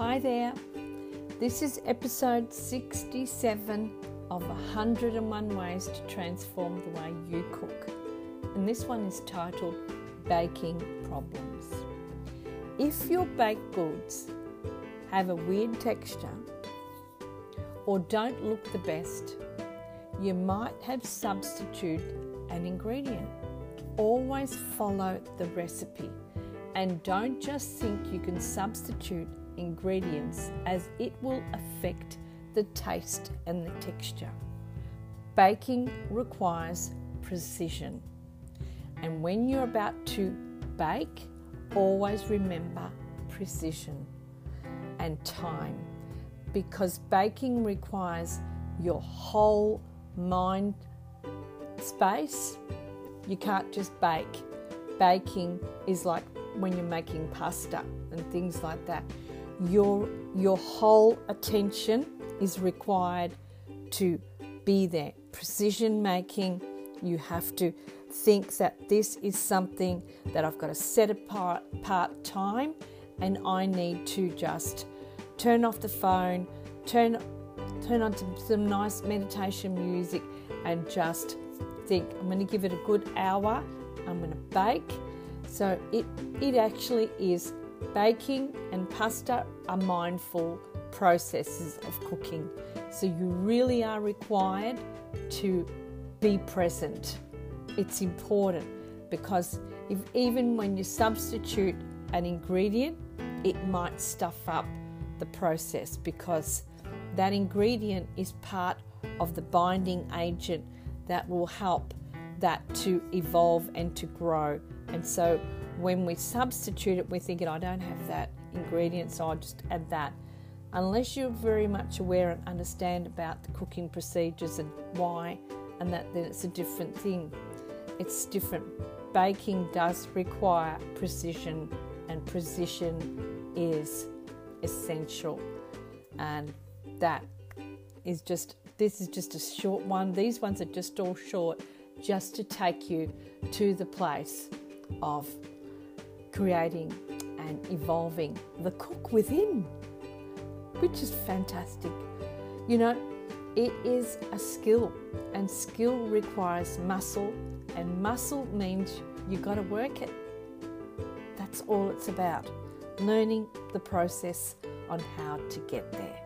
Hi there. This is episode 67 of 101 Ways to Transform the Way You Cook. And this one is titled Baking Problems. If your baked goods have a weird texture or don't look the best, you might have substituted an ingredient. Always follow the recipe and don't just think you can substitute ingredients as it will affect the taste and the texture. Baking requires precision. And when you're about to bake, always remember precision and time because baking requires your whole mind space. You can't just bake. Baking is like when you're making pasta and things like that. Your your whole attention is required to be there. Precision making, you have to think that this is something that I've got to set apart part time and I need to just turn off the phone, turn turn on some, nice meditation music and just think I'm going to give it a good hour. I'm going to bake. So it it actually is baking and pasta are mindful processes of cooking. So you really are required to be present. It's important because if even when you substitute an ingredient, it might stuff up the process because that ingredient is part of the binding agent that will help that to evolve and to grow. And so when we substitute it, we're thinking, I don't have that ingredient, so I'll just add that. Unless you're very much aware and understand about the cooking procedures and why, and that then it's a different thing. It's different. Baking does require precision, and precision is essential. And that is just, this is just a short one. These ones are just all short, just to take you to the place of creating and evolving the cook within, which is fantastic. You know, it is a skill, and skill requires muscle, and muscle means you got to work it. That's all it's about learning the process on how to get there.